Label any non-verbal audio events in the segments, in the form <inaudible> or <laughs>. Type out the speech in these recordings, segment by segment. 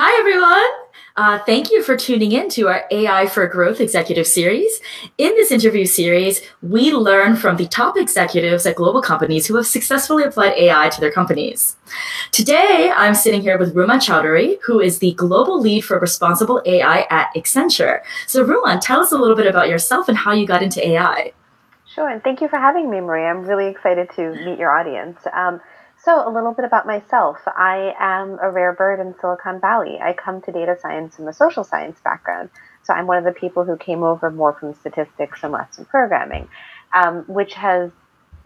Hi, everyone. Uh, thank you for tuning in to our AI for Growth executive series. In this interview series, we learn from the top executives at global companies who have successfully applied AI to their companies. Today, I'm sitting here with Rumman Chowdhury, who is the global lead for responsible AI at Accenture. So, Rumman, tell us a little bit about yourself and how you got into AI. Sure, and thank you for having me, Maria. I'm really excited to meet your audience. Um, so, a little bit about myself. I am a rare bird in Silicon Valley. I come to data science from a social science background. So, I'm one of the people who came over more from statistics and less from programming, um, which has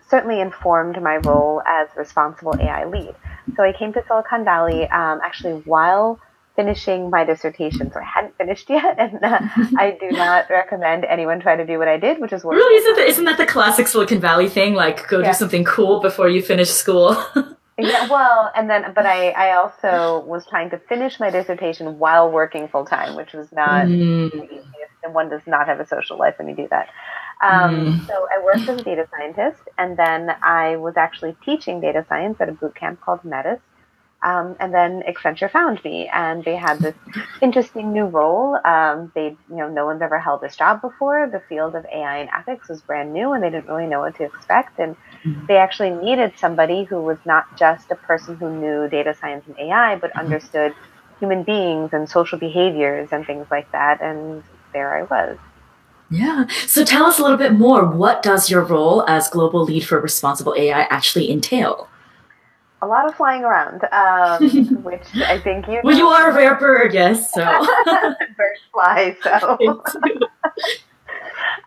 certainly informed my role as responsible AI lead. So, I came to Silicon Valley um, actually while finishing my dissertation. So I hadn't finished <laughs> yet, and uh, I do <laughs> not recommend anyone try to do what I did, which is work. Really, isn't that, isn't that the classic Silicon Valley thing? Like, go yeah. do something cool before you finish school. <laughs> yeah, well, and then, but I, I also was trying to finish my dissertation while working full time, which was not mm. the easiest, and one does not have a social life when you do that. Um, mm. So I worked as a data scientist, and then I was actually teaching data science at a boot camp called Metis um, and then Accenture found me, and they had this interesting new role. Um, they, you know, no one's ever held this job before. The field of AI and ethics was brand new, and they didn't really know what to expect. And mm-hmm. they actually needed somebody who was not just a person who knew data science and AI, but mm-hmm. understood human beings and social behaviors and things like that. And there I was. Yeah. So tell us a little bit more. What does your role as global lead for responsible AI actually entail? A lot of flying around, um, <laughs> which I think you. Well, you are a rare bird, yes. So <laughs> birds fly, <laughs> so.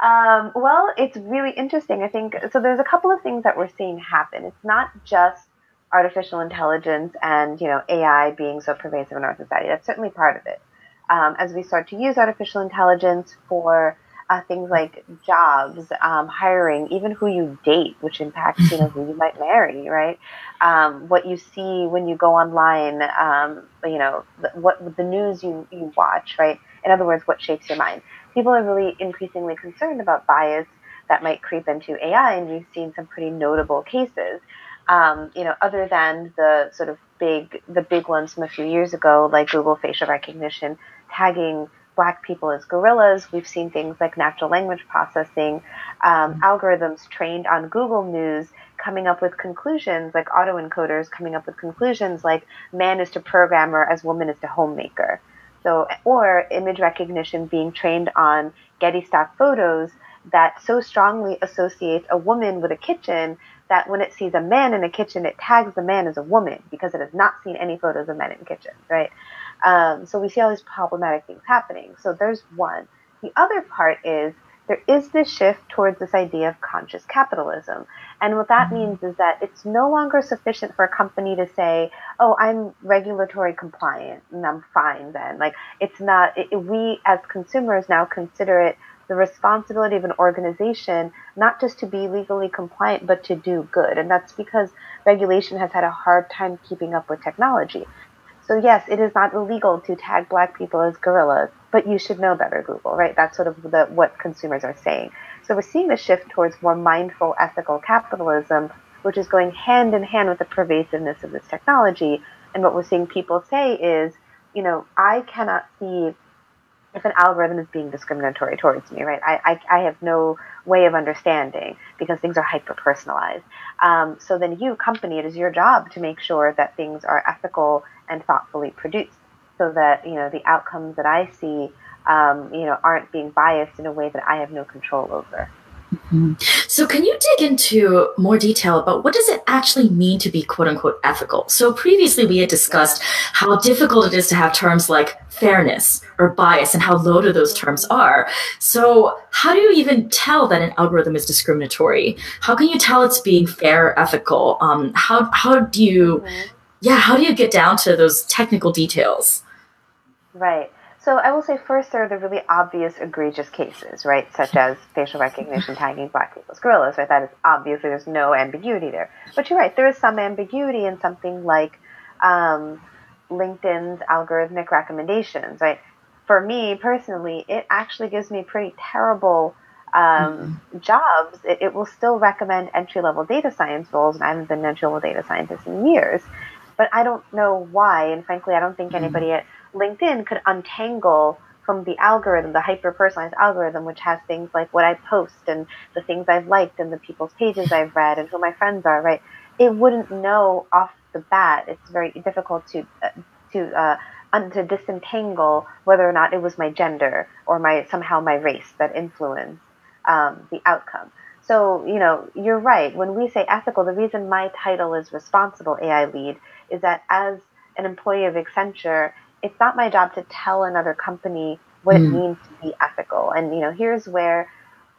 um, well, it's really interesting. I think so. There's a couple of things that we're seeing happen. It's not just artificial intelligence and you know AI being so pervasive in our society. That's certainly part of it. Um, as we start to use artificial intelligence for uh, things like jobs, um, hiring, even who you date, which impacts you know <laughs> who you might marry, right? Um, what you see when you go online, um, you know, what the news you you watch, right? In other words, what shapes your mind. People are really increasingly concerned about bias that might creep into AI, and we've seen some pretty notable cases. Um, you know, other than the sort of big the big ones from a few years ago, like Google facial recognition tagging black people as gorillas. We've seen things like natural language processing, um, mm-hmm. algorithms trained on Google News coming up with conclusions, like autoencoders coming up with conclusions like man is to programmer as woman is to homemaker. So, or image recognition being trained on Getty stock photos that so strongly associates a woman with a kitchen that when it sees a man in a kitchen, it tags the man as a woman because it has not seen any photos of men in kitchens, right? Um, so we see all these problematic things happening. So there's one. The other part is there is this shift towards this idea of conscious capitalism. And what that mm-hmm. means is that it's no longer sufficient for a company to say, oh, I'm regulatory compliant and I'm fine then. Like, it's not, it, we as consumers now consider it the responsibility of an organization not just to be legally compliant, but to do good. And that's because regulation has had a hard time keeping up with technology. So yes, it is not illegal to tag black people as gorillas, but you should know better, Google, right? That's sort of the, what consumers are saying. So we're seeing a shift towards more mindful, ethical capitalism, which is going hand in hand with the pervasiveness of this technology. And what we're seeing people say is, you know, I cannot see if an algorithm is being discriminatory towards me, right? I, I, I have no way of understanding because things are hyper personalized. Um, so then you, company, it is your job to make sure that things are ethical and thoughtfully produced so that, you know, the outcomes that I see, um, you know, aren't being biased in a way that I have no control over. Mm-hmm. So, can you dig into more detail about what does it actually mean to be "quote unquote" ethical? So, previously we had discussed how difficult it is to have terms like fairness or bias and how loaded those terms are. So, how do you even tell that an algorithm is discriminatory? How can you tell it's being fair, or ethical? Um, how how do you, yeah, how do you get down to those technical details? Right. So I will say first there are the really obvious egregious cases, right, such <laughs> as facial recognition tagging black people as gorillas, right? That is obviously there's no ambiguity there. But you're right, there is some ambiguity in something like um, LinkedIn's algorithmic recommendations, right? For me personally, it actually gives me pretty terrible um, mm-hmm. jobs. It, it, will still recommend entry level data science roles, and I haven't been an entry level data scientist in years. but I don't know why. And frankly, I don't think mm-hmm. anybody at LinkedIn could untangle from the algorithm, the hyper personalized algorithm, which has things like what I post and the things I've liked and the people's pages I've read and who my friends are, right? It wouldn't know off the bat. It's very difficult to uh, to uh, to disentangle whether or not it was my gender or my somehow my race that influenced um, the outcome. So, you know, you're right. When we say ethical, the reason my title is responsible AI lead is that as an employee of Accenture, it's not my job to tell another company what mm. it means to be ethical. And, you know, here's where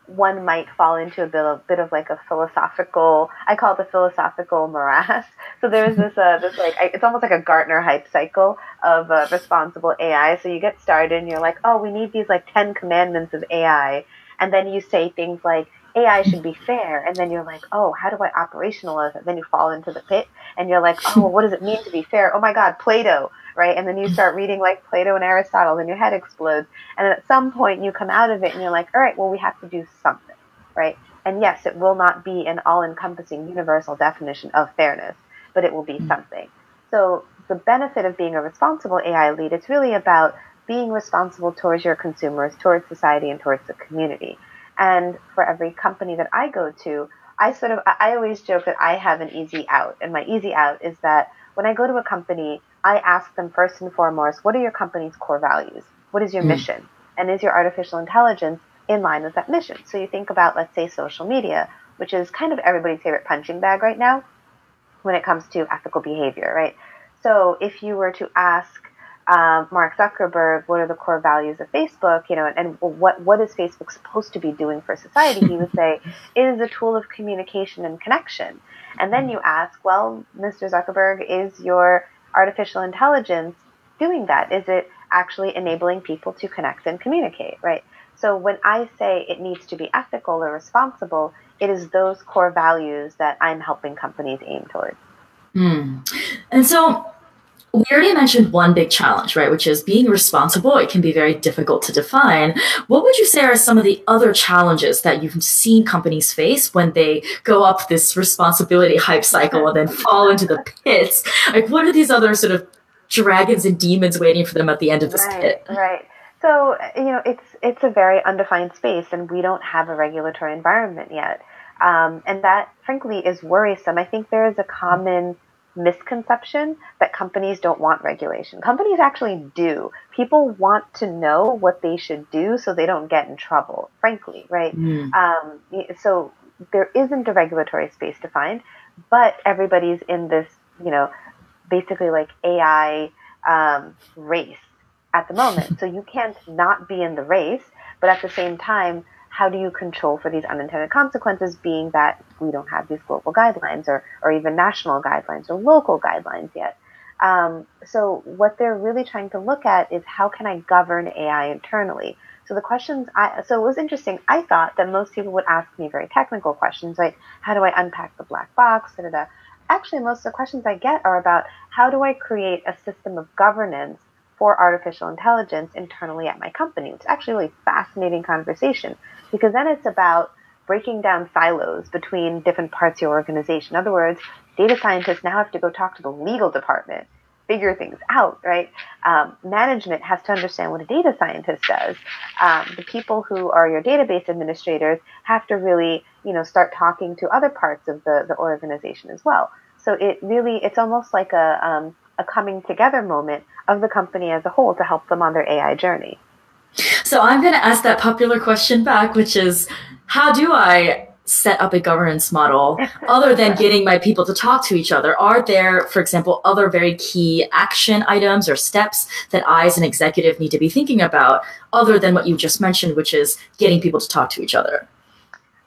one might fall into a bit of, bit of like a philosophical, I call it the philosophical morass. <laughs> So there's this, uh, this like, it's almost like a Gartner hype cycle of uh, responsible AI. So you get started and you're like, oh, we need these like 10 commandments of AI. And then you say things like, AI should be fair. And then you're like, oh, how do I operationalize it? Then you fall into the pit and you're like, oh, well, what does it mean to be fair? Oh my God, Plato, right? And then you start reading like Plato and Aristotle and your head explodes. And at some point you come out of it and you're like, all right, well, we have to do something, right? And yes, it will not be an all encompassing universal definition of fairness, but it will be mm-hmm. something. So the benefit of being a responsible AI lead, it's really about being responsible towards your consumers, towards society, and towards the community. And for every company that I go to, I sort of, I always joke that I have an easy out. And my easy out is that when I go to a company, I ask them first and foremost, what are your company's core values? What is your mm. mission? And is your artificial intelligence in line with that mission? So you think about, let's say, social media, which is kind of everybody's favorite punching bag right now when it comes to ethical behavior, right? So if you were to ask um, Mark Zuckerberg, what are the core values of Facebook, you know, and, and, what what is Facebook supposed to be doing for society? He would say <laughs> it is a tool of communication and connection. And then you ask, well, Mr. Zuckerberg, is your artificial intelligence doing that? Is it actually enabling people to connect and communicate, right? So when I say it needs to be ethical or responsible, it is those core values that I'm helping companies aim towards. Mm. And so we already mentioned one big challenge, right, which is being responsible. It can be very difficult to define. What would you say are some of the other challenges that you've seen companies face when they go up this responsibility hype cycle and then fall into the pits? Like, what are these other sort of dragons and demons waiting for them at the end of this right, pit? Right. So you know, it's it's a very undefined space, and we don't have a regulatory environment yet, um, and that frankly is worrisome. I think there is a common misconception that companies don't want regulation. Companies actually do. People want to know what they should do so they don't get in trouble, frankly, right? Mm. Um, so there isn't a regulatory space to find, but everybody's in this, you know, basically like AI um, race at the moment. <laughs> so you can't not be in the race, but at the same time, how do you control for these unintended consequences being that we don't have these global guidelines or, or even national guidelines or local guidelines yet. Um, so what they're really trying to look at is how can I govern AI internally? So the questions I, so it was interesting. I thought that most people would ask me very technical questions like, how do I unpack the black box? Da, da, da. Actually, most of the questions I get are about how do I create a system of governance for artificial intelligence internally at my company. It's actually a really fascinating conversation because then it's about breaking down silos between different parts of your organization. In other words, data scientists now have to go talk to the legal department, figure things out, right? Um, management has to understand what a data scientist does. Um, the people who are your database administrators have to really, you know, start talking to other parts of the, the organization as well. So it really, it's almost like a, um, a coming together moment of the company as a whole to help them on their AI journey. So I'm going to ask that popular question back, which is how do I set up a governance model <laughs> other than getting my people to talk to each other? Are there, for example, other very key action items or steps that I as an executive need to be thinking about other than what you just mentioned, which is getting people to talk to each other?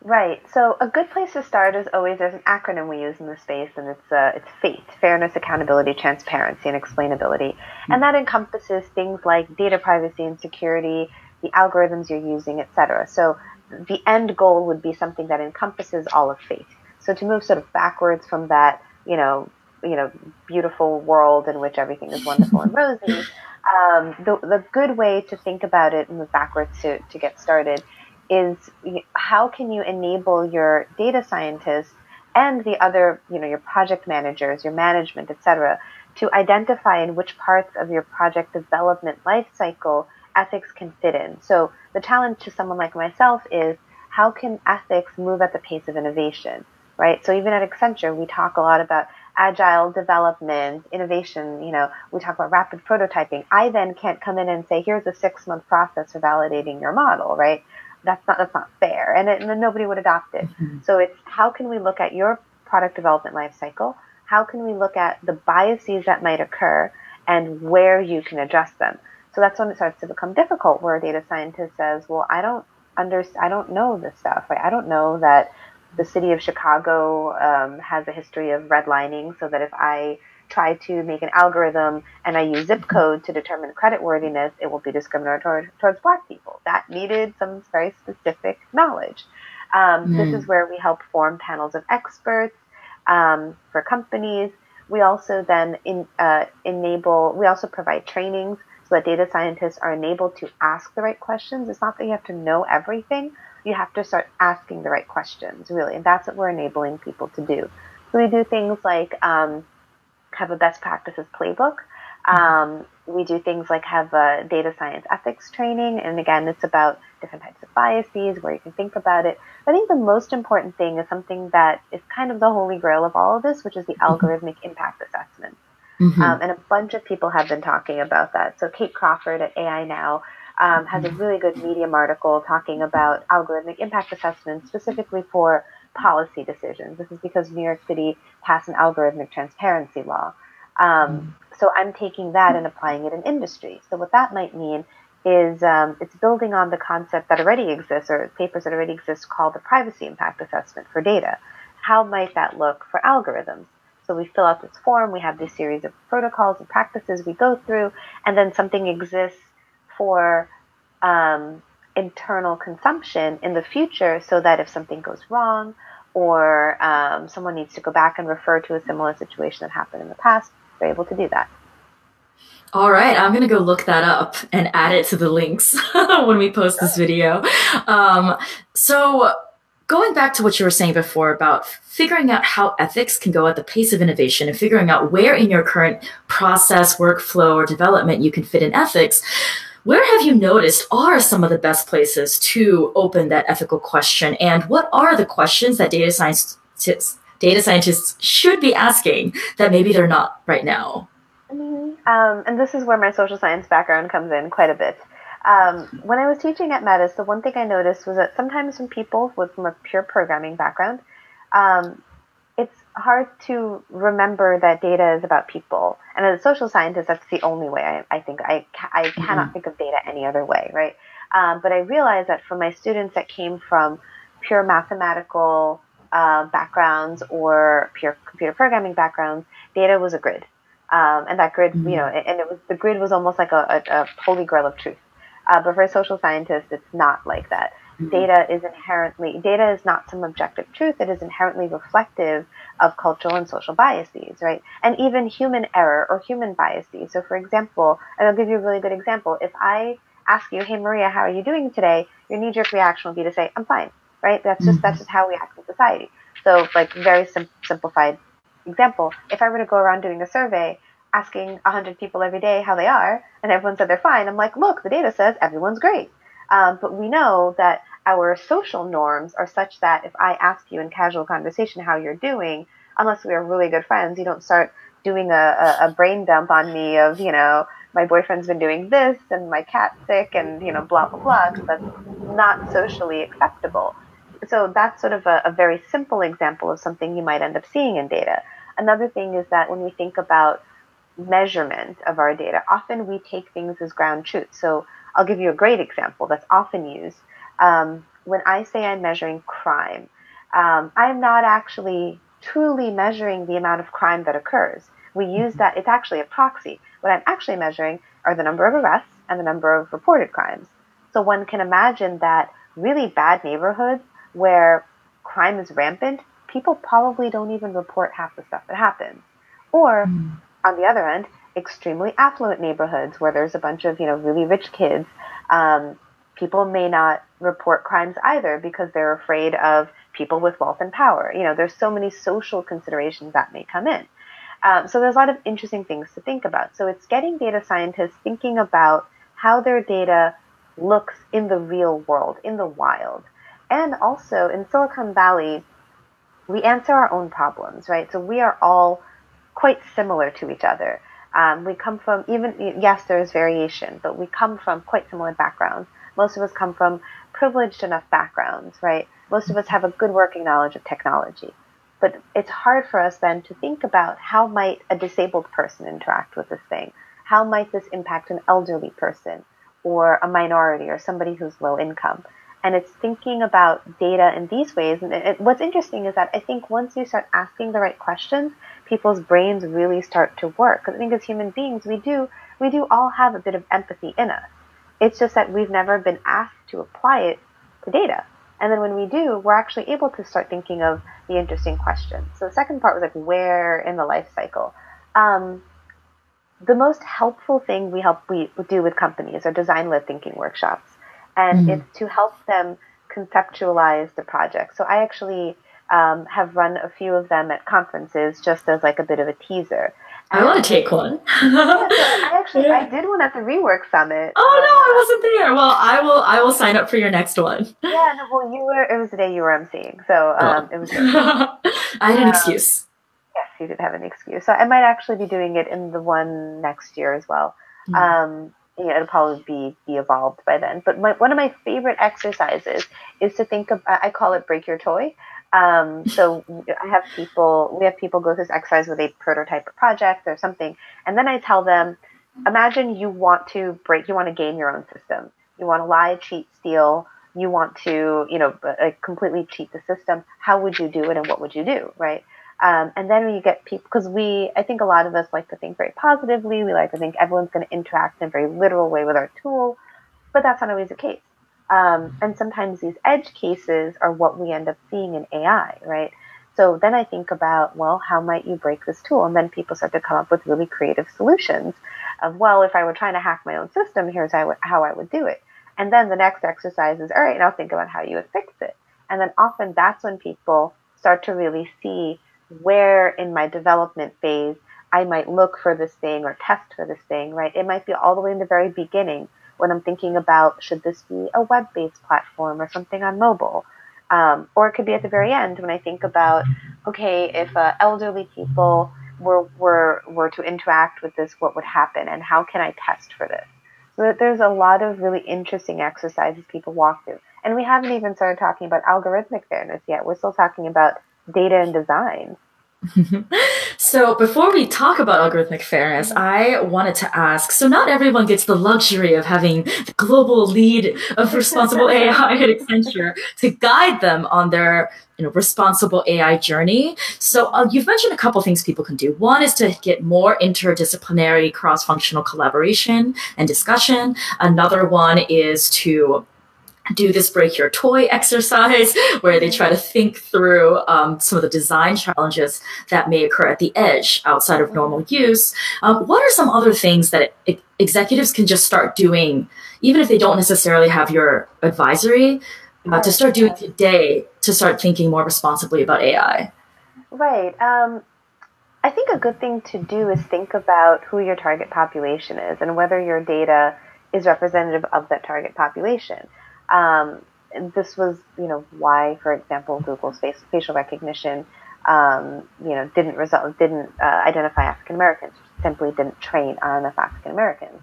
Right. So a good place to start is always there's an acronym we use in the space, and it's uh, it's FATE: fairness, accountability, transparency, and explainability. Mm-hmm. And that encompasses things like data privacy and security, the algorithms you're using, etc. So the end goal would be something that encompasses all of FATE. So to move sort of backwards from that, you know, you know, beautiful world in which everything is wonderful and rosy, <laughs> um, the, the good way to think about it and move backwards to, to get started is how can you enable your data scientists and the other, you know, your project managers, your management, et cetera, to identify in which parts of your project development lifecycle ethics can fit in. So the challenge to someone like myself is how can ethics move at the pace of innovation, right? So even at Accenture, we talk a lot about agile development, innovation, you know, we talk about rapid prototyping. I then can't come in and say, here's a six month process for validating your model, right? That's not, that's not fair. And, it, and nobody would adopt it. Mm-hmm. So it's how can we look at your product development lifecycle? How can we look at the biases that might occur and where you can address them? So that's when it starts to become difficult where a data scientist says, well, I don't under, I don't know this stuff. Right? I don't know that the city of Chicago um, has a history of redlining so that if I try to make an algorithm and I use zip code to determine credit worthiness, it will be discriminatory towards black people. That needed some very specific knowledge. Um, mm. This is where we help form panels of experts um, for companies. We also then in, uh, enable, we also provide trainings so that data scientists are enabled to ask the right questions. It's not that you have to know everything, you have to start asking the right questions, really. And that's what we're enabling people to do. So we do things like um, have a best practices playbook. Um, we do things like have a data science ethics training. And again, it's about different types of biases, where you can think about it. I think the most important thing is something that is kind of the holy grail of all of this, which is the mm-hmm. algorithmic impact assessment. Mm-hmm. Um, and a bunch of people have been talking about that. So Kate Crawford at AI Now um, has a really good Medium article talking about algorithmic impact assessments specifically for policy decisions. This is because New York City passed an algorithmic transparency law. Um, so I'm taking that and applying it in industry. So what that might mean is um, it's building on the concept that already exists or papers that already exist called the privacy impact assessment for data. How might that look for algorithms? So we fill out this form, we have this series of protocols and practices we go through, and then something exists for um, internal consumption in the future so that if something goes wrong or um, someone needs to go back and refer to a similar situation that happened in the past, they're able to do that. All right, I'm gonna go look that up and add it to the links <laughs> when we post this video. Um, so going back to what you were saying before about figuring out how ethics can go at the pace of innovation and figuring out where in your current process, workflow, or development you can fit in ethics, where have you noticed are some of the best places to open that ethical question? And what are the questions that data scientists, data scientists should be asking that maybe they're not right now? Mm-hmm. Um, and this is where my social science background comes in quite a bit. Um, when I was teaching at Metis, the one thing I noticed was that sometimes when people with from a pure programming background, um, hard to remember that data is about people. And as a social scientist, that's the only way I, I think I, I mm-hmm. cannot think of data any other way, right? Um, but I realized that for my students that came from pure mathematical uh, backgrounds or pure computer programming backgrounds, data was a grid. Um, and that grid, mm-hmm. you know, and it was the grid was almost like a, a, a holy grail of truth. Uh, but for a social scientist, it's not like that. Mm-hmm. Data is inherently data is not some objective truth. It is inherently reflective of cultural and social biases, right? And even human error or human biases. So, for example, and I'll give you a really good example. If I ask you, "Hey Maria, how are you doing today?" Your knee-jerk reaction will be to say, "I'm fine," right? That's just mm-hmm. that's just how we act in society. So, like very sim- simplified example. If I were to go around doing a survey asking 100 people every day how they are, and everyone said they're fine, I'm like, look, the data says everyone's great. Um, but we know that our social norms are such that if I ask you in casual conversation how you're doing, unless we are really good friends, you don't start doing a, a, a brain dump on me of, you know, my boyfriend's been doing this and my cat's sick and, you know, blah, blah, blah, that's not socially acceptable. So that's sort of a, a very simple example of something you might end up seeing in data. Another thing is that when we think about measurement of our data, often we take things as ground truth. So I'll give you a great example that's often used. Um, when I say I'm measuring crime, um, I'm not actually truly measuring the amount of crime that occurs. We use that, it's actually a proxy. What I'm actually measuring are the number of arrests and the number of reported crimes. So one can imagine that really bad neighborhoods where crime is rampant, people probably don't even report half the stuff that happens. Or mm on the other end, extremely affluent neighborhoods where there's a bunch of you know really rich kids, um, people may not report crimes either because they're afraid of people with wealth and power. You know, there's so many social considerations that may come in. Um, so there's a lot of interesting things to think about. So it's getting data scientists thinking about how their data looks in the real world, in the wild. And also in Silicon Valley, we answer our own problems, right? So we are all quite similar to each other. Um, we come from even yes, there is variation, but we come from quite similar backgrounds. Most of us come from privileged enough backgrounds, right? Most of us have a good working knowledge of technology. But it's hard for us then to think about how might a disabled person interact with this thing? How might this impact an elderly person or a minority or somebody who's low income? And it's thinking about data in these ways. And it, what's interesting is that I think once you start asking the right questions, people's brains really start to work. Because I think as human beings, we do we do all have a bit of empathy in us. It's just that we've never been asked to apply it to data. And then when we do, we're actually able to start thinking of the interesting questions. So the second part was like where in the life cycle. Um, the most helpful thing we help we do with companies are design led thinking workshops, and mm-hmm. it's to help them conceptualize the project. So I actually um, have run a few of them at conferences just as like a bit of a teaser. I want to take one. <laughs> yeah, I actually yeah. I did one at the Rework Summit. Oh um, no, I wasn't there. Well, I will I will sign up for your next one. <laughs> Yeah, no, well, you were. It was the day you were emceeing, so oh. um, oh. it was. <laughs> I had an um, excuse. Yes, you did have an excuse. So I might actually be doing it in the one next year as well. Mm-hmm. Um, yeah, it'll probably be be evolved by then. But my, one of my favorite exercises is to think of. I call it break your toy. Um, so I have people, we have people go through this exercise with a prototype a project or something, and then I tell them, imagine you want to break, you want to game your own system. You want to lie, cheat, steal. You want to, you know, completely cheat the system. How would you do it, and what would you do, right? Um, and then you get people, because we, I think a lot of us like to think very positively. We like to think everyone's going to interact in a very literal way with our tool, but that's not always the case. Um, and sometimes these edge cases are what we end up seeing in AI, right? So then I think about, well, how might you break this tool? And then people start to come up with really creative solutions of, well, if I were trying to hack my own system, here's how, how I would do it. And then the next exercise is, all right, now think about how you would fix it. And then often that's when people start to really see where in my development phase I might look for this thing or test for this thing, right? It might be all the way in the very beginning when I'm thinking about should this be a web based platform or something on mobile. Um, or it could be at the very end when I think about okay, if uh, elderly people were, were, were to interact with this, what would happen and how can I test for this? So there's a lot of really interesting exercises people walk through. And we haven't even started talking about algorithmic fairness yet. We're still talking about data and design. <laughs> so before we talk about algorithmic fairness, I wanted to ask, so not everyone gets the luxury of having the global lead of responsible <laughs> AI at Accenture to guide them on their you know, responsible AI journey. So uh, you've mentioned a couple things people can do. One is to get more interdisciplinary cross-functional collaboration and discussion. Another one is to do this break your toy exercise <laughs> where they try to think through um, some of the design challenges that may occur at the edge outside of normal use. Um, what are some other things that it, executives can just start doing, even if they don't necessarily have your advisory, uh, to start doing today to start thinking more responsibly about AI? Right. Um, I think a good thing to do is think about who your target population is and whether your data is representative of that target population. Um, this was, you know, why, for example, Google's face, facial recognition, um, you know, didn't result, didn't uh, identify African Americans, simply didn't train on enough African Americans.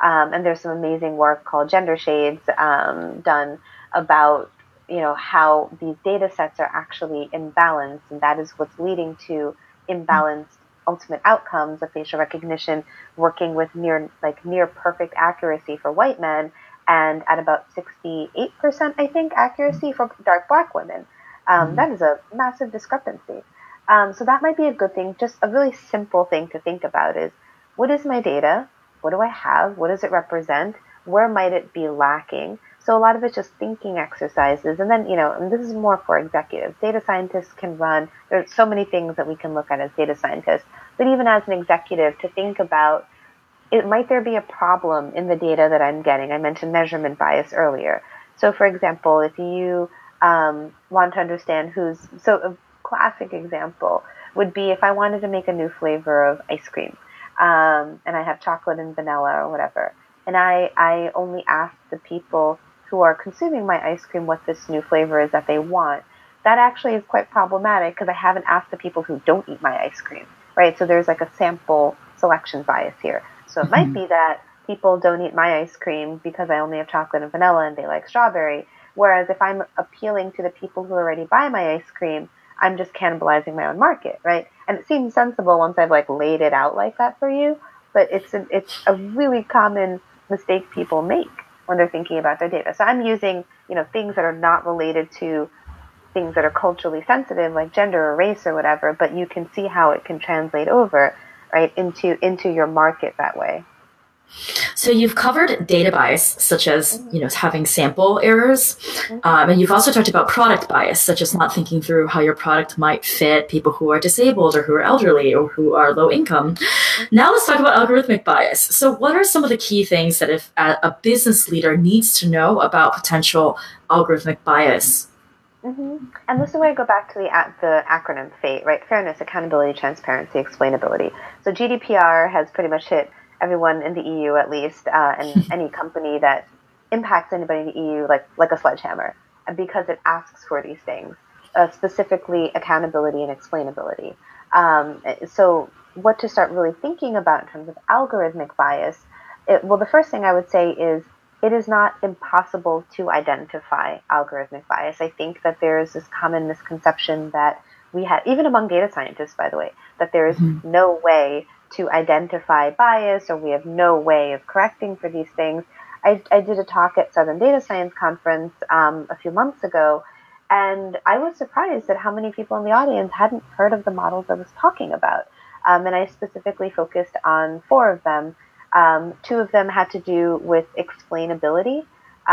Um, and there's some amazing work called Gender Shades um, done about, you know, how these data sets are actually imbalanced, and that is what's leading to imbalanced ultimate outcomes of facial recognition working with near like near perfect accuracy for white men and at about 68%, I think, accuracy for dark black women. Um, mm-hmm. that is a massive discrepancy. Um, so that might be a good thing. Just a really simple thing to think about is what is my data? What do I have? What does it represent? Where might it be lacking? So a lot of it's just thinking exercises. And then, you know, and this is more for executives. Data scientists can run, there's so many things that we can look at as data scientists, but even as an executive to think about it might there be a problem in the data that I'm getting? I mentioned measurement bias earlier. So, for example, if you um, want to understand who's so a classic example would be if I wanted to make a new flavor of ice cream, um, and I have chocolate and vanilla or whatever, and I, I only ask the people who are consuming my ice cream what this new flavor is that they want, that actually is quite problematic because I haven't asked the people who don't eat my ice cream, right? So there's like a sample selection bias here. So it mm-hmm. might be that people don't eat my ice cream because I only have chocolate and vanilla and they like strawberry. Whereas if I'm appealing to the people who already buy my ice cream, I'm just cannibalizing my own market, right? And it seems sensible once I've like laid it out like that for you, but it's a, it's a really common mistake people make when they're thinking about their data. So I'm using, you know, things that are not related to things that are culturally sensitive like gender or race or whatever, but you can see how it can translate over, right, into into your market that way. So you've covered data bias, such as mm-hmm. you know having sample errors, mm-hmm. um, and you've also talked about product bias, such as not thinking through how your product might fit people who are disabled or who are elderly or who are low income. Mm-hmm. Now let's talk about algorithmic bias. So what are some of the key things that if a business leader needs to know about potential algorithmic bias? Mm-hmm. And this is where I go back to the the acronym FATE, right? Fairness, accountability, transparency, explainability. So GDPR has pretty much hit everyone in the EU at least, uh, and <laughs> any company that impacts anybody in the EU like like a sledgehammer, because it asks for these things, uh, specifically accountability and explainability. Um, so, what to start really thinking about in terms of algorithmic bias? It, well, the first thing I would say is it is not impossible to identify algorithmic bias. I think that there is this common misconception that we have, even among data scientists, by the way, that there is mm-hmm. no way to identify bias or we have no way of correcting for these things. I, I did a talk at Southern Data Science Conference um, a few months ago, and I was surprised at how many people in the audience hadn't heard of the models I was talking about. Um, and I specifically focused on four of them. Um, two of them had to do with explainability,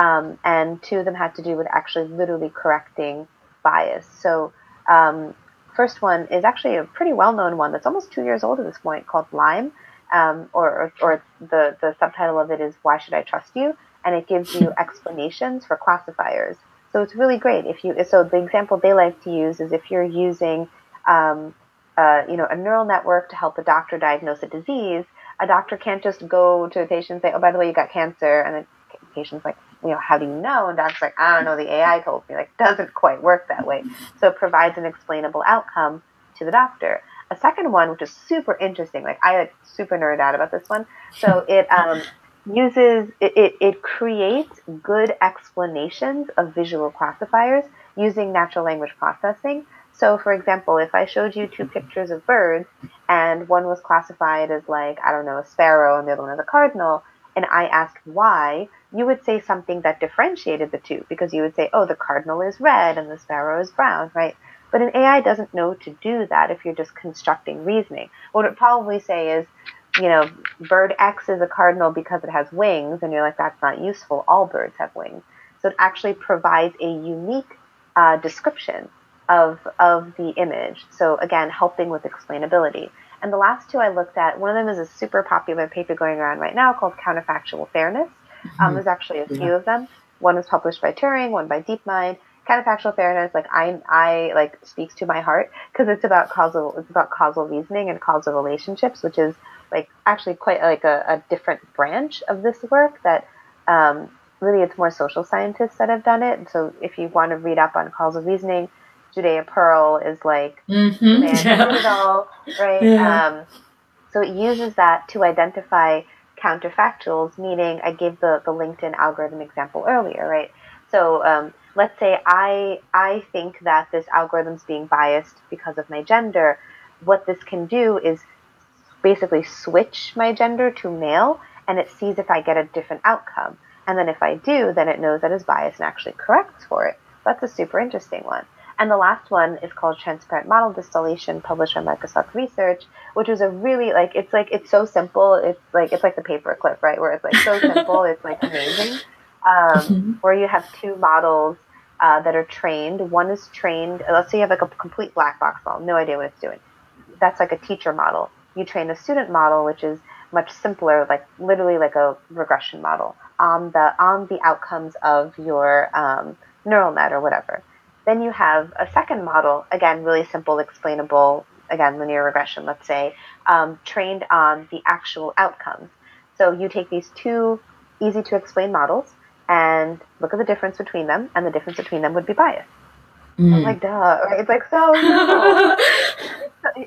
um, and two of them had to do with actually literally correcting bias. So um, first one is actually a pretty well-known one that's almost two years old at this point called Lime, um, or, or the, the subtitle of it is Why Should I Trust You? And it gives you explanations for classifiers. So it's really great if you, so the example they like to use is if you're using, um, uh, you know, a neural network to help a doctor diagnose a disease, a doctor can't just go to a patient and say, oh, by the way, you got cancer. And the patient's like, you know, how do you know? And doctor's like, I don't know, the AI told me. Like, doesn't quite work that way. So it provides an explainable outcome to the doctor. A second one, which is super interesting, like I like super nerd out about this one. So it um, uses it, it, it creates good explanations of visual classifiers using natural language processing. So, for example, if I showed you two pictures of birds and one was classified as like, I don't know, a sparrow and the other one as a cardinal, and I asked why, you would say something that differentiated the two because you would say, oh, the cardinal is red and the sparrow is brown, right? But an AI doesn't know to do that if you're just constructing reasoning. What it probably say is, you know, bird X is a cardinal because it has wings, and you're like, that's not useful. All birds have wings. So it actually provides a unique uh, description of of the image. So again, helping with explainability. And the last two I looked at, one of them is a super popular paper going around right now called Counterfactual Fairness. Mm-hmm. Um, there's actually a few yeah. of them. One was published by Turing, one by DeepMind. Counterfactual fairness, like I, I like speaks to my heart because it's about causal, it's about causal reasoning and causal relationships, which is like actually quite like a, a different branch of this work that um, really it's more social scientists that have done it. And so if you want to read up on causal reasoning, Judea Pearl is like mm-hmm. man yeah. right? Yeah. Um, so it uses that to identify counterfactuals, meaning I gave the, the LinkedIn algorithm example earlier, right? So um, let's say I I think that this algorithm's being biased because of my gender. What this can do is basically switch my gender to male, and it sees if I get a different outcome. And then if I do, then it knows that it's biased and actually corrects for it. That's a super interesting one. And the last one is called Transparent Model Distillation, published by Microsoft Research, which was a really like it's like it's so simple. It's like it's like the paperclip, right? Where it's like so <laughs> simple, it's like amazing. Um, mm-hmm. Where you have two models uh, that are trained. One is trained. Let's say you have like a complete black box model, no idea what it's doing. That's like a teacher model. You train a student model, which is much simpler, like literally like a regression model on the on the outcomes of your um, neural net or whatever. Then you have a second model, again, really simple, explainable, again, linear regression, let's say, um, trained on the actual outcomes. So you take these two easy to explain models and look at the difference between them, and the difference between them would be bias. Mm. I'm like, duh. It's like so <laughs>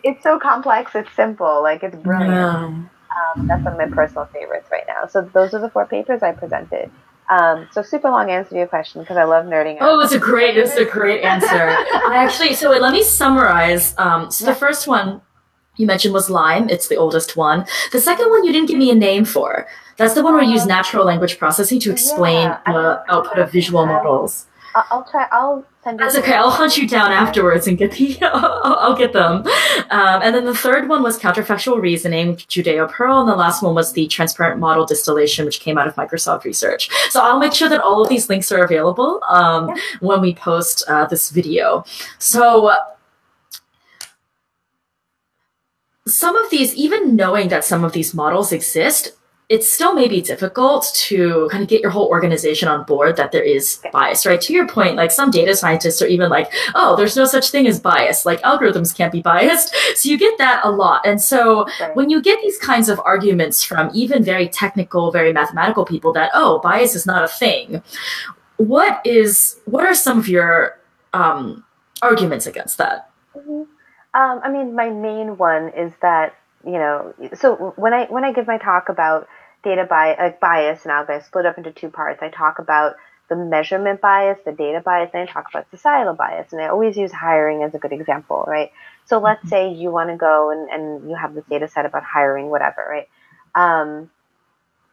it's so complex. It's simple. Like it's brilliant. Yeah. Um, that's one of my personal favorites right now. So those are the four papers I presented. Um, so super long answer to your question because I love nerding out. Oh, it's a great, it's a great answer. <laughs> I actually, so wait, let me summarize. Um, so the first one you mentioned was Lime. It's the oldest one. The second one you didn't give me a name for. That's the one where you use natural language processing to explain yeah, the output of visual models. I'll try. I'll. That's okay. I'll hunt you down afterwards and get the. <laughs> I'll, I'll get them. Um, and then the third one was counterfactual reasoning, Judea Pearl, and the last one was the transparent model distillation, which came out of Microsoft Research. So I'll make sure that all of these links are available um, yeah. when we post uh, this video. So. Some of these, even knowing that some of these models exist, it still may be difficult to kind of get your whole organization on board that there is bias, right? To your point, like some data scientists are even like, oh, there's no such thing as bias. Like algorithms can't be biased. So you get that a lot. And so right. when you get these kinds of arguments from even very technical, very mathematical people that, oh, bias is not a thing, what is, what are some of your um, arguments against that? Mm-hmm. Um, I mean, my main one is that you know, so when I when I give my talk about data bias, uh, bias and I split up into two parts. I talk about the measurement bias, the data bias, and I talk about societal bias. And I always use hiring as a good example, right? So let's mm-hmm. say you want to go and, and you have this data set about hiring, whatever, right? Um,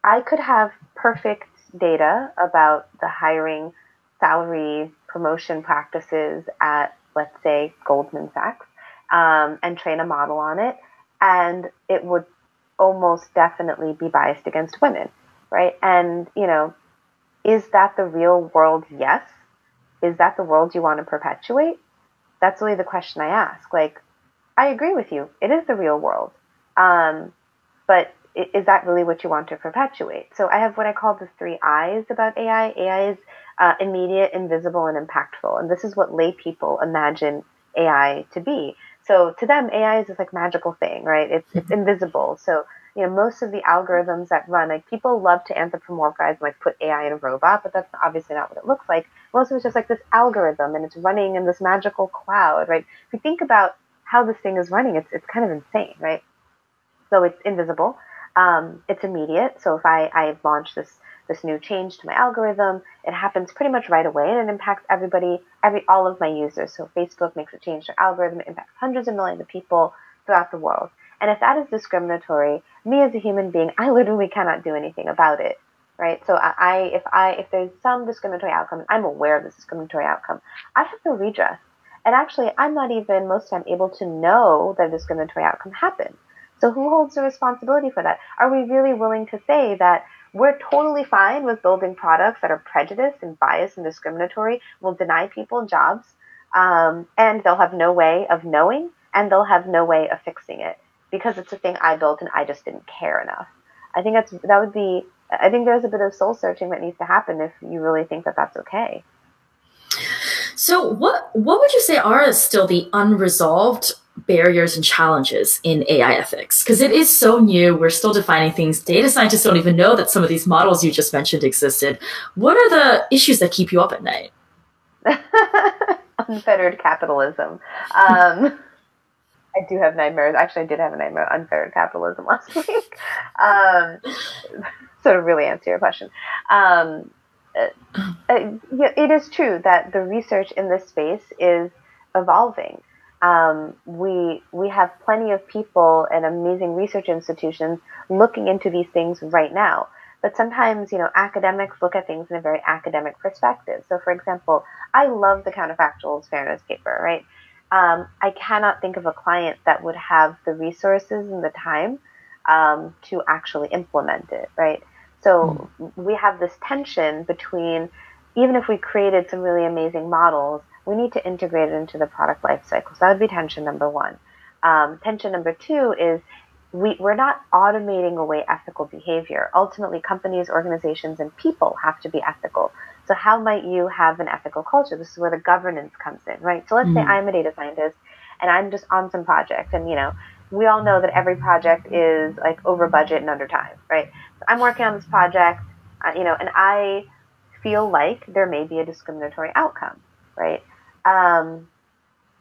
I could have perfect data about the hiring, salary, promotion practices at, let's say, Goldman Sachs, um, and train a model on it and it would almost definitely be biased against women, right? And, you know, is that the real world? Yes. Is that the world you want to perpetuate? That's really the question I ask. Like, I agree with you. It is the real world. Um, but is that really what you want to perpetuate? So I have what I call the three I's about AI. AI is uh, immediate, invisible, and impactful. And this is what lay people imagine AI to be. So to them, AI is this like magical thing, right? It's it's mm-hmm. invisible. So you know, most of the algorithms that run, like people love to anthropomorphize and like put AI in a robot, but that's obviously not what it looks like. Most of it's just like this algorithm and it's running in this magical cloud, right? If you think about how this thing is running, it's it's kind of insane, right? So it's invisible. Um, it's immediate. So if I, I launch this this new change to my algorithm. It happens pretty much right away and it impacts everybody, every all of my users. So Facebook makes a change to algorithm, it impacts hundreds of millions of people throughout the world. And if that is discriminatory, me as a human being, I literally cannot do anything about it. Right? So I, if I if there's some discriminatory outcome, I'm aware of this discriminatory outcome, I have no redress. And actually I'm not even most of the time able to know that a discriminatory outcome happened. So who holds the responsibility for that? Are we really willing to say that we're totally fine with building products that are prejudiced and biased and discriminatory, will deny people jobs, um, and they'll have no way of knowing, and they'll have no way of fixing it because it's a thing I built and I just didn't care enough. I think that's that would be. I think there's a bit of soul searching that needs to happen if you really think that that's okay. So, what what would you say are still the unresolved barriers and challenges in AI ethics? Because it is so new. We're still defining things. Data scientists don't even know that some of these models you just mentioned existed. What are the issues that keep you up at night? <laughs> unfettered capitalism. Um, <laughs> I do have nightmares. Actually, I did have a nightmare unfettered capitalism <laughs> last week. Um, so to really answer your question, um, uh, uh, it is true that the research in this space is evolving um, we we have plenty of people and amazing research institutions looking into these things right now. But sometimes, you know, academics look at things in a very academic perspective. So, for example, I love the counterfactuals fairness paper, right? Um, I cannot think of a client that would have the resources and the time um, to actually implement it, right? So mm. we have this tension between even if we created some really amazing models, we need to integrate it into the product life cycle. So that would be tension number one. Um, tension number two is we, we're not automating away ethical behavior. Ultimately, companies, organizations, and people have to be ethical. So how might you have an ethical culture? This is where the governance comes in, right? So let's mm-hmm. say I'm a data scientist and I'm just on some project, and you know, we all know that every project is like over budget and under time, right? So I'm working on this project, uh, you know, and I feel like there may be a discriminatory outcome, right? Um,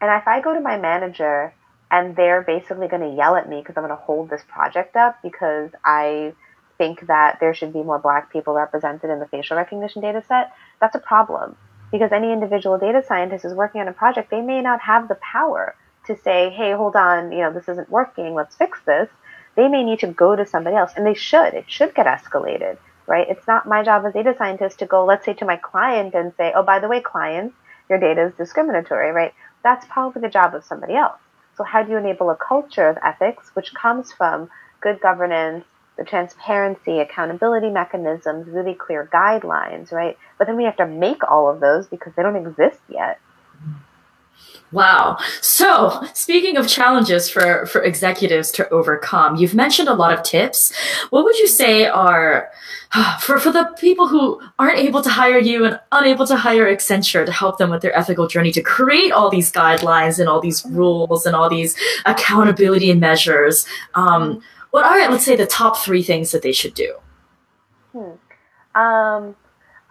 and if I go to my manager and they're basically going to yell at me because I'm going to hold this project up because I think that there should be more black people represented in the facial recognition data set, that's a problem. Because any individual data scientist is working on a project, they may not have the power to say, hey, hold on, you know, this isn't working, let's fix this. They may need to go to somebody else, and they should. It should get escalated, right? It's not my job as data scientist to go, let's say, to my client and say, oh, by the way, clients, your data is discriminatory, right? That's probably the job of somebody else. So, how do you enable a culture of ethics, which comes from good governance, the transparency, accountability mechanisms, really clear guidelines, right? But then we have to make all of those because they don't exist yet. Wow. So, speaking of challenges for, for executives to overcome, you've mentioned a lot of tips. What would you say are <sighs> for, for the people who aren't able to hire you and unable to hire Accenture to help them with their ethical journey to create all these guidelines and all these rules and all these accountability measures? Um, what are, let's say, the top three things that they should do? Hmm. Um,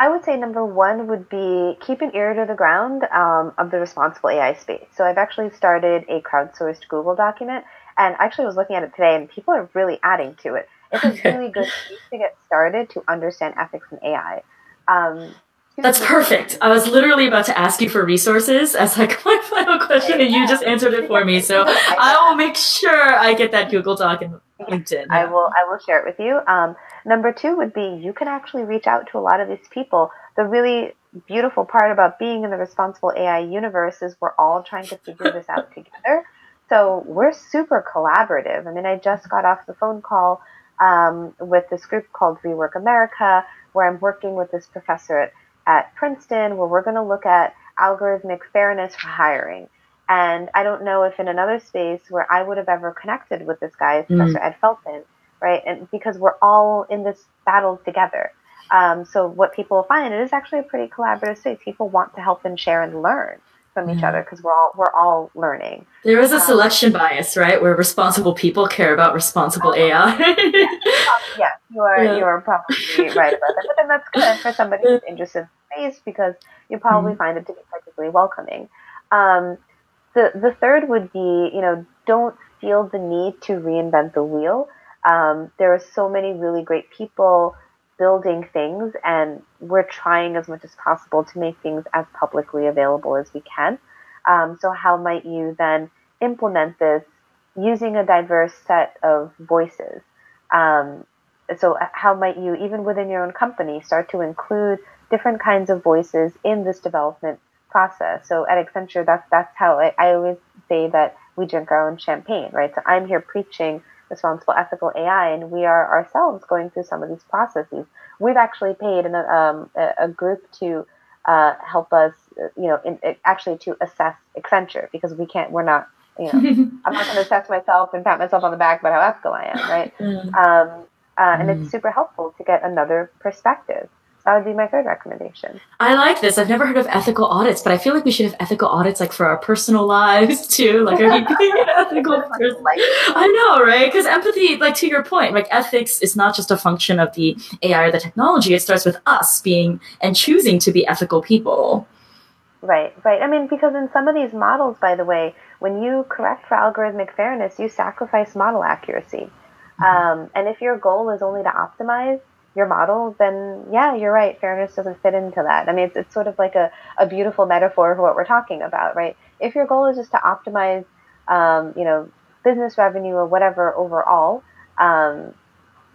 I would say number one would be keep an ear to the ground um, of the responsible AI space. So I've actually started a crowdsourced Google document, and I actually was looking at it today, and people are really adding to it. It's a <laughs> really good place to get started to understand ethics in AI. Um, that's perfect. I was literally about to ask you for resources as like <laughs> my final question, and you just answered it for me. So <laughs> I will make sure I get that Google Doc and LinkedIn. I will. I will share it with you. Um, number two would be you can actually reach out to a lot of these people. The really beautiful part about being in the responsible AI universe is we're all trying to figure this out <laughs> together. So we're super collaborative. I mean, I just got off the phone call um, with this group called Rework America, where I'm working with this professor at, at Princeton, where we're going to look at algorithmic fairness for hiring. And I don't know if in another space where I would have ever connected with this guy, mm-hmm. Professor Ed Felten, right? And because we're all in this battle together. Um, so what people find it is actually a pretty collaborative space. People want to help and share and learn from each other because we're all we're all learning. There is a um, selection bias, right? Where responsible people care about responsible AI. <laughs> yeah, you are yeah. you are probably right about that. But then that's good for somebody who's interested in space because you probably mm-hmm. find it to be particularly welcoming. Um, the the third would be, you know, don't feel the need to reinvent the wheel. Um, there are so many really great people building things, and we're trying as much as possible to make things as publicly available as we can. Um, so, how might you then implement this using a diverse set of voices? Um, so, how might you, even within your own company, start to include different kinds of voices in this development process? So, at Accenture, that's that's how I, I always say that we drink our own champagne, right? So, I'm here preaching responsible ethical AI, and we are ourselves going through some of these processes. We've actually paid an, um, a, group to uh, help us, you know, in, actually to assess Accenture because we can't, we're not, you know, <laughs> I'm not going to assess myself and pat myself on the back about how ethical I am, right? Mm. Um, uh, and mm. it's super helpful to get another perspective. That would be my third recommendation. I like this. I've never heard of ethical audits, but I feel like we should have ethical audits like for our personal lives <laughs> too. Like, are you being an ethical <laughs> person? I know, right? Because empathy, like to your point, like ethics is not just a function of the AI or the technology. It starts with us being and choosing to be ethical people. Right, right. I mean, because in some of these models, by the way, when you correct for algorithmic fairness, you sacrifice model accuracy. Mm-hmm. Um, and if your goal is only to optimize, your model, then yeah, you're right. Fairness doesn't fit into that. I mean, it's, it's sort of like a, a beautiful metaphor for what we're talking about, right? If your goal is just to optimize, um, you know, business revenue or whatever overall, um,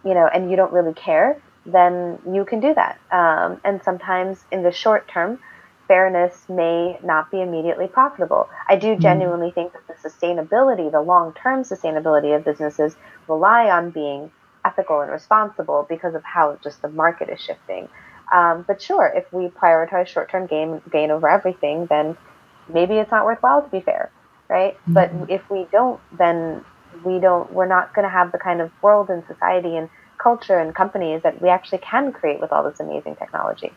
you know, and you don't really care, then you can do that. Um, and sometimes in the short term, fairness may not be immediately profitable. I do mm-hmm. genuinely think that the sustainability, the long term sustainability of businesses rely on being ethical and responsible because of how just the market is shifting. Um, but sure, if we prioritize short-term gain gain over everything, then maybe it's not worthwhile to be fair, right? Mm-hmm. But if we don't, then we don't. We're not going to have the kind of world and society and culture and companies that we actually can create with all this amazing technology.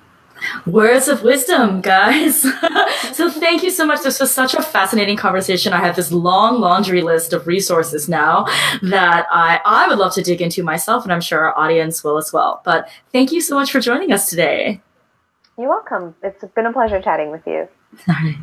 Words of wisdom, guys. <laughs> so thank you so much. This was such a fascinating conversation. I have this long laundry list of resources now that I, I would love to dig into myself, and I'm sure our audience will as well. But thank you so much for joining us today. You're welcome. It's been a pleasure chatting with you. All right.